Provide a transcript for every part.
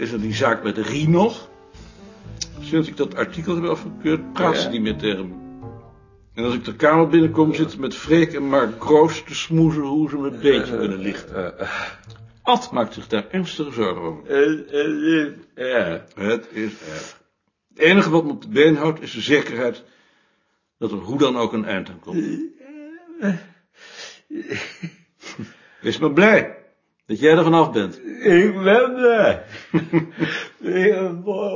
Is er die zaak met Rie nog. Sinds ik dat artikel heb afgekeurd, praat ze Ja. niet meer tegen me. En als ik de kamer binnenkom, zitten ze met Freek en Mark Kroos te smoezen hoe ze mijn beentje kunnen lichten. Eh, Ad maakt zich daar ernstige zorgen over. eh, eh, ja. Het is erg. Het enige wat me op de been houdt, is de zekerheid dat er hoe dan ook een eind aan komt. Wees maar blij dat jij er vanaf bent. Ik ben er.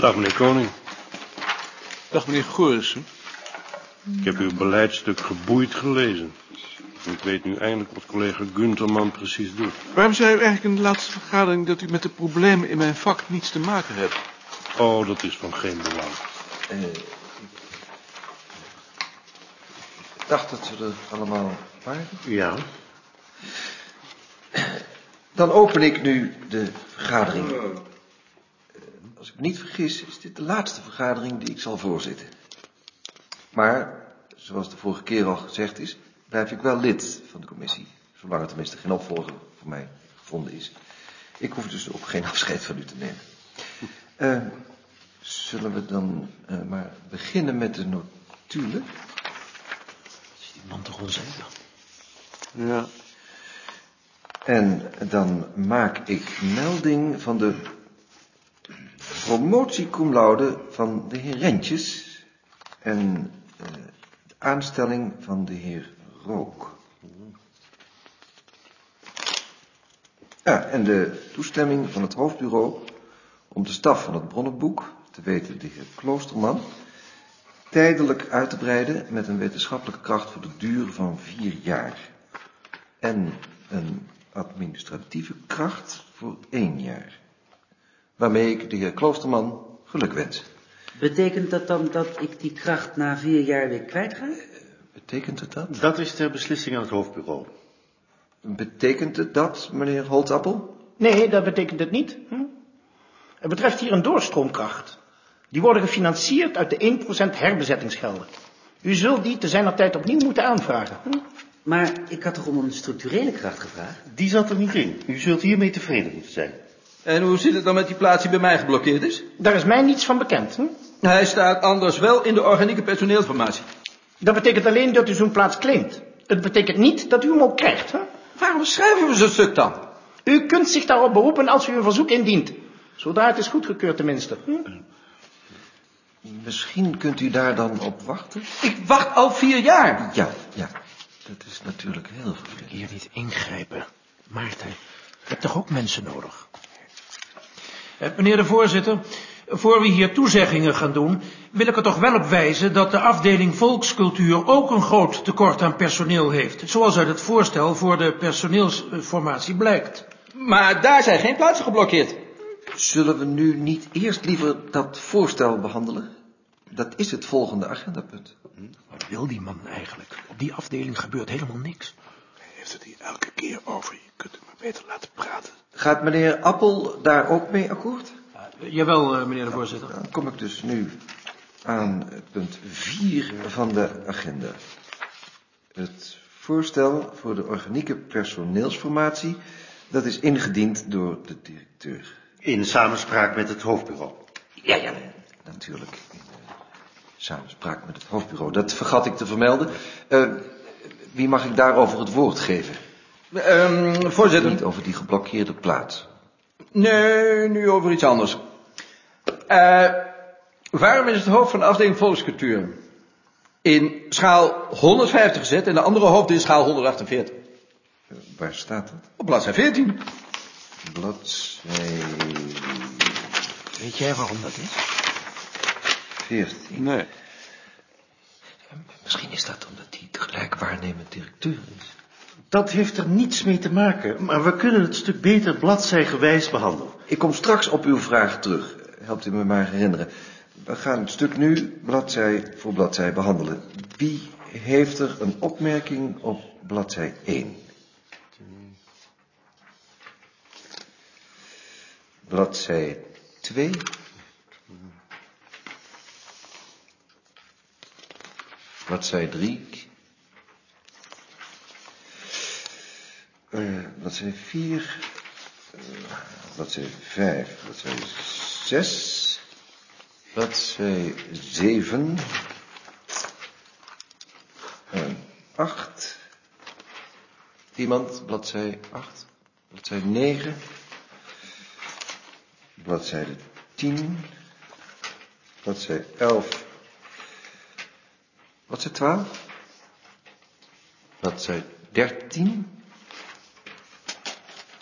Dag meneer Koning. dag meneer Gorissen. Ik heb uw beleidstuk geboeid gelezen. Ik weet nu eindelijk wat collega Gunterman precies doet. Waarom zei u eigenlijk in de laatste vergadering dat u met de problemen in mijn vak niets te maken hebt? Oh, dat is van geen belang. Eh, ik dacht dat ze er allemaal waren. Ja? Dan open ik nu de vergadering. Eh, Als ik me niet vergis, is dit de laatste vergadering die ik zal voorzitten. Maar, zoals de vorige keer al gezegd is, blijf ik wel lid van de commissie. Zolang er tenminste geen opvolger voor mij gevonden is. Ik hoef dus ook geen afscheid van u te nemen. Eh, zullen we dan eh, maar beginnen met de notulen? Is die man toch onzeker? Ja. En dan maak ik melding van de promotie cum laude van de heer Rentjes en eh, de aanstelling van de heer Rook. Ja, en de toestemming van het hoofdbureau om de staf van het bronnenboek, te weten de heer Kloosterman, tijdelijk uit te breiden met een wetenschappelijke kracht voor de duur van vier jaar. En een administratieve kracht voor één jaar. Waarmee ik de heer Kloosterman geluk wens. Betekent dat dan dat ik die kracht na vier jaar weer kwijt ga? Betekent het dat? Dat is ter beslissing aan het hoofdbureau. Betekent het dat, meneer Holtappel? Nee, dat betekent het niet. Hm? Het betreft hier een doorstroomkracht. Die worden gefinancierd uit de 1% herbezettingsgelden. U zult die te zijner tijd opnieuw moeten aanvragen. Hm? Maar ik had toch om een structurele kracht gevraagd? Die zat er niet in. U zult hiermee tevreden moeten zijn. En hoe zit het dan met die plaats die bij mij geblokkeerd is? Daar is mij niets van bekend. Hm? Hij staat anders wel in de organieke personeelsformatie. Dat betekent alleen dat u zo'n plaats claimt. Het betekent niet dat u hem ook krijgt. Hè? Waarom schrijven we zo'n stuk dan? U kunt zich daarop beroepen als u een verzoek indient. Zodra het is goedgekeurd tenminste. Hm? Misschien kunt u daar dan op wachten? Ik wacht al vier jaar. Ja, ja. Dat is natuurlijk heel vervelend. Hier niet ingrijpen. Maarten, je hebt toch ook mensen nodig? Eh, Meneer de voorzitter, voor we hier toezeggingen gaan doen, wil ik er toch wel op wijzen dat de afdeling volkscultuur ook een groot tekort aan personeel heeft, zoals uit het voorstel voor de personeelsformatie blijkt. Maar daar zijn geen plaatsen geblokkeerd. Zullen we nu niet eerst liever dat voorstel behandelen? Dat is het volgende agendapunt. Wat wil die man eigenlijk? Op die afdeling gebeurt helemaal niks. Hij heeft het hier elke keer over. Je kunt hem maar beter laten praten. Gaat meneer Appel daar ook mee akkoord? Jawel, eh, meneer de voorzitter. Dan kom ik dus nu aan punt 4 van de agenda. Het voorstel voor de organieke personeelsformatie, dat is ingediend door de directeur. In samenspraak met het hoofdbureau. Ja, ja, natuurlijk. In eh, samenspraak met het hoofdbureau. Dat vergat ik te vermelden. Eh, wie mag ik daarover het woord geven? Ehm, voorzitter. Niet over die geblokkeerde plaats. Nee, nu over iets anders. Eh, waarom is het hoofd van de afdeling volkscultuur in schaal 150 gezet en de andere hoofd in schaal 148? Eh, waar staat dat? Op bladzij 14. Bladzij Weet jij waarom dat is? 14. Nee. Misschien is dat omdat hij tegelijk waarnemend directeur is. Dat heeft er niets mee te maken, maar we kunnen het stuk beter bladzijgewijs behandelen. Ik kom straks op uw vraag terug. Helpt u me maar herinneren. We gaan het stuk nu bladzij voor bladzij behandelen. Wie heeft er een opmerking op bladzij 1? bladzij 2. Bladzij 3. Uh, bladzij 4. Bladzij 5. Bladzij 6. Bladzij 7. En 8. Iemand, bladzij 8. Bladzij 9. Bladzijde 10. Bladzij 11. Bladzij 12. Bladzij 13.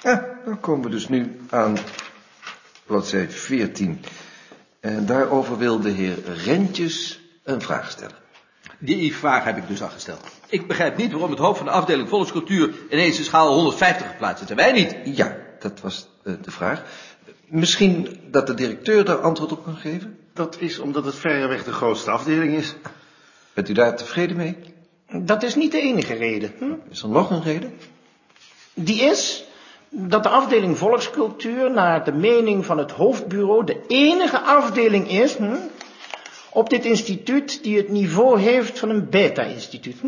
Ja, dan komen we dus nu aan bladzij 14. En daarover wil de heer Rentjes een vraag stellen. Die vraag heb ik dus al gesteld. Ik begrijp niet waarom het hoofd van de afdeling volkscultuur ineens de schaal 150 geplaatst is en wij niet. Ja, dat was uh, de vraag. Misschien dat de directeur daar antwoord op kan geven? Dat is omdat het verreweg de grootste afdeling is. Bent u daar tevreden mee? Dat is niet de enige reden. Hm? Is er nog een reden? Die is dat de afdeling volkscultuur naar de mening van het hoofdbureau de enige afdeling is hm, op dit instituut die het niveau heeft van een beta-instituut. Hm?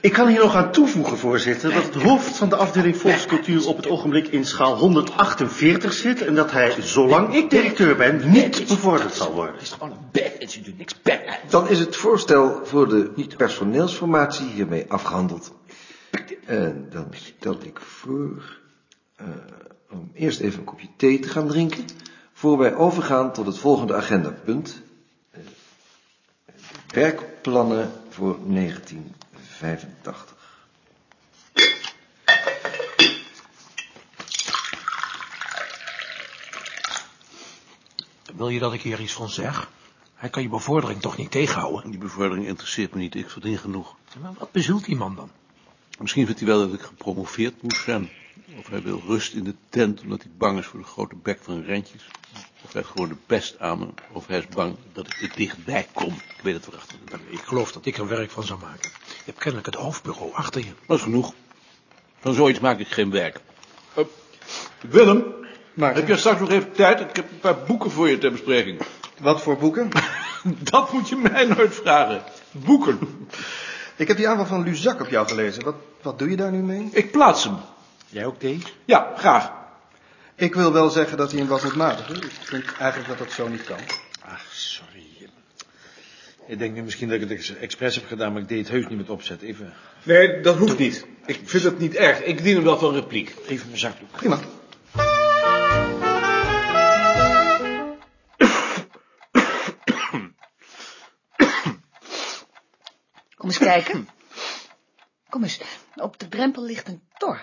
Ik kan hier nog aan toevoegen, voorzitter, dat het hoofd van de afdeling volkscultuur op het ogenblik in schaal 148 zit en dat hij, zolang ik directeur ben, niet bevorderd zal worden. Het is gewoon een beta-instituut, niks beta. Dan is het voorstel voor de personeelsformatie hiermee afgehandeld. En dan stel ik voor uh, om eerst even een kopje thee te gaan drinken, voor wij overgaan tot het volgende agendapunt. Uh, werkplannen voor 1985. Wil je dat ik hier iets van zeg? Hij kan je bevordering toch niet tegenhouden? Die bevordering interesseert me niet, ik verdien genoeg. Maar wat bezielt die man dan? Misschien vindt hij wel dat ik gepromoveerd moet zijn. Of hij wil rust in de tent, omdat hij bang is voor de grote bek van Rentjes. Of hij heeft gewoon de pest aan me. Of hij is bang dat ik er dichtbij kom. Ik weet het erachter. Ik geloof dat ik er werk van zou maken. Je hebt kennelijk het hoofdbureau achter je. Dat is genoeg. Van zoiets maak ik geen werk. Uh, Willem, maar, heb je straks nog even tijd? Ik heb een paar boeken voor je ter bespreking. Wat voor boeken? dat moet je mij nooit vragen. Boeken. Ik heb die aanval van Luzak op jou gelezen. Wat, wat doe je daar nu mee? Ik plaats hem. Jij ook thee? Ja, graag. Ik wil wel zeggen dat hij hem was ontmatigen. Ik vind eigenlijk dat dat zo niet kan. Ach, sorry. Ik denk nu misschien dat ik het expres heb gedaan, maar ik deed het heus niet met opzet. Even... Nee, dat hoeft niet. Ik vind het niet erg. Ik dien hem wel van repliek. Even mijn zakdoek. Prima. Kom eens kijken. Kom eens, op de drempel ligt een tor.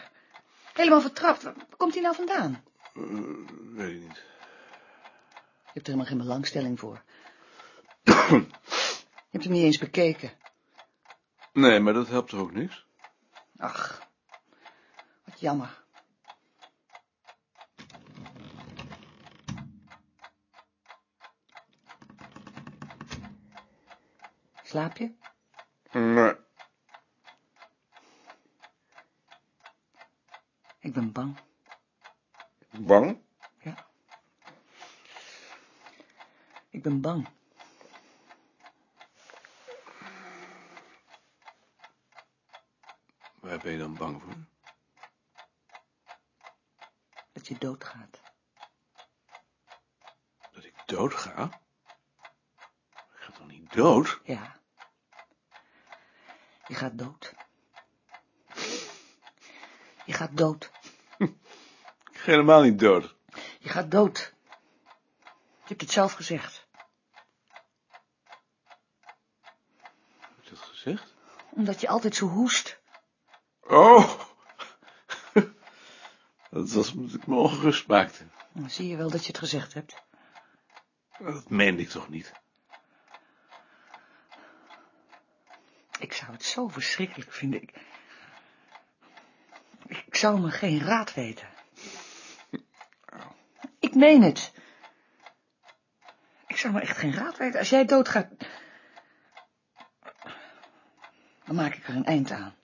Helemaal vertrapt. Waar komt hij nou vandaan? Uh, weet ik niet. Je hebt er helemaal geen belangstelling voor. Je hebt hem niet eens bekeken. Nee, maar dat helpt er ook niks. Ach, wat jammer. Slaap je? Nee. Ben bang. Bang? Ja. Ik ben bang. Waar ben je dan bang voor? Dat je doodgaat. Dat ik doodga? Ik ga toch niet dood? Ja. Je gaat dood. Je gaat dood. Ga helemaal niet dood. Je gaat dood. Je hebt het zelf gezegd. Heb je dat gezegd? Omdat je altijd zo hoest. Oh! Dat was omdat ik me ongerust maakte. Dan zie je wel dat je het gezegd hebt. Dat meende ik toch niet? Ik zou het zo verschrikkelijk vinden. Ik, ik zou me geen raad weten. Ik meen het. Ik zou me echt geen raad weten. Als jij doodgaat, dan maak ik er een eind aan.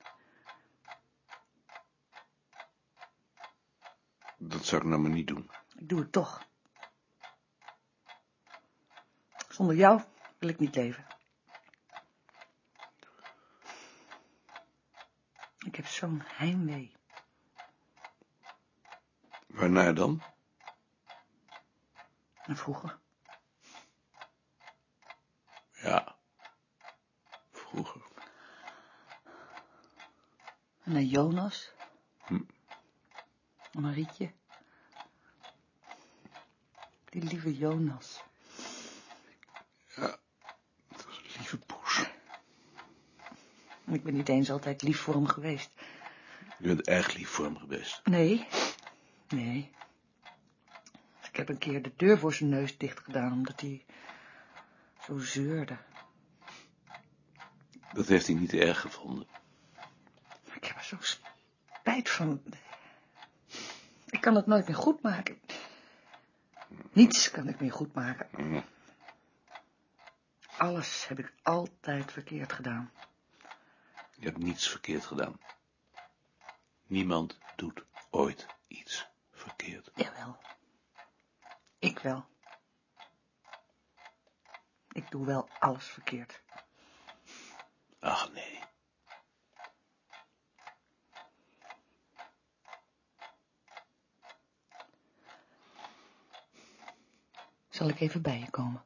Dat zou ik nou maar niet doen. Ik doe het toch. Zonder jou wil ik niet leven. Ik heb zo'n heimwee. Waarnaar dan? Vroeger. Ja. Vroeger. En naar Jonas. Hm. En Marietje. Die lieve Jonas. Ja. Dat was een lieve poes. En ik ben niet eens altijd lief voor hem geweest. Je bent erg lief voor hem geweest. Nee. Nee. Ik heb een keer de deur voor zijn neus dicht gedaan, omdat hij zo zeurde. Dat heeft hij niet erg gevonden. Maar ik heb er zo spijt van. Ik kan het nooit meer goed maken. Niets kan ik meer goed maken. Alles heb ik altijd verkeerd gedaan. Je hebt niets verkeerd gedaan. Niemand doet ooit iets verkeerd. Jawel. Ik wel. Ik doe wel alles verkeerd. Ach nee. Zal ik even bij je komen?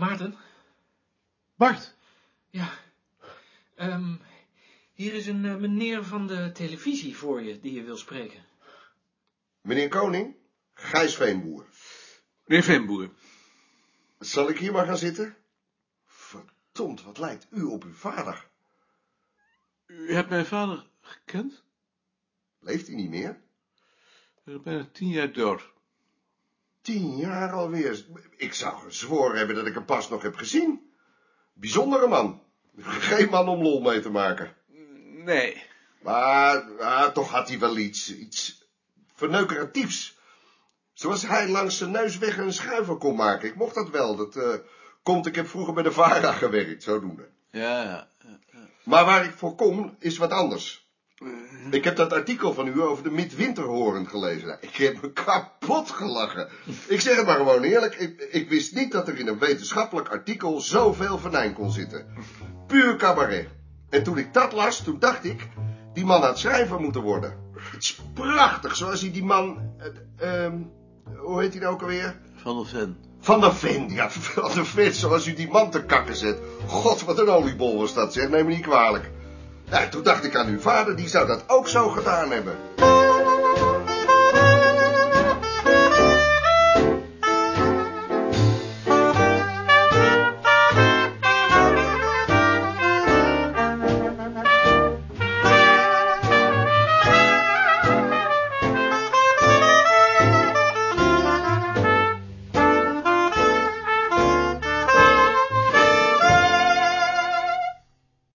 Maarten? Bart, Ja. Ehm, hier is een eh, meneer van de televisie voor je die je wil spreken. Meneer Koning, Gijs Veenboer. Meneer Veenboer. Zal ik hier maar gaan zitten? Verdomd, wat lijkt u op uw vader? U hebt mijn vader gekend? Leeft hij niet meer? Hij is bijna tien jaar dood. Tien jaar alweer. Ik zou gezworen hebben dat ik hem pas nog heb gezien. Bijzondere man. Geen man om lol mee te maken. Nee. Maar ah, toch had hij wel iets, iets verneukeratiefs. Zoals hij langs zijn neus weg een schuiver kon maken. Ik mocht dat wel. Dat eh, komt, ik heb vroeger bij de VARA gewerkt, zodoende. Ja, ja. Maar waar ik voor kom, is wat anders. Ik heb dat artikel van u over de midwinterhoorn gelezen. Ik heb me kapot gelachen. Ik zeg het maar gewoon eerlijk. Ik, ik wist niet dat er in een wetenschappelijk artikel zoveel venijn kon zitten. Puur cabaret. En toen ik dat las, toen dacht ik... Die man had schrijver moeten worden. Het is prachtig, zoals hij die man... eh, ehm, hoe heet hij nou ook alweer? Van der Ven. Van der Ven, ja, van der Ven, zoals u die man te kakken zet. God, wat een oliebol was dat, zeg, neem me niet kwalijk. Ja, toen dacht ik aan uw vader, die zou dat ook zo gedaan hebben.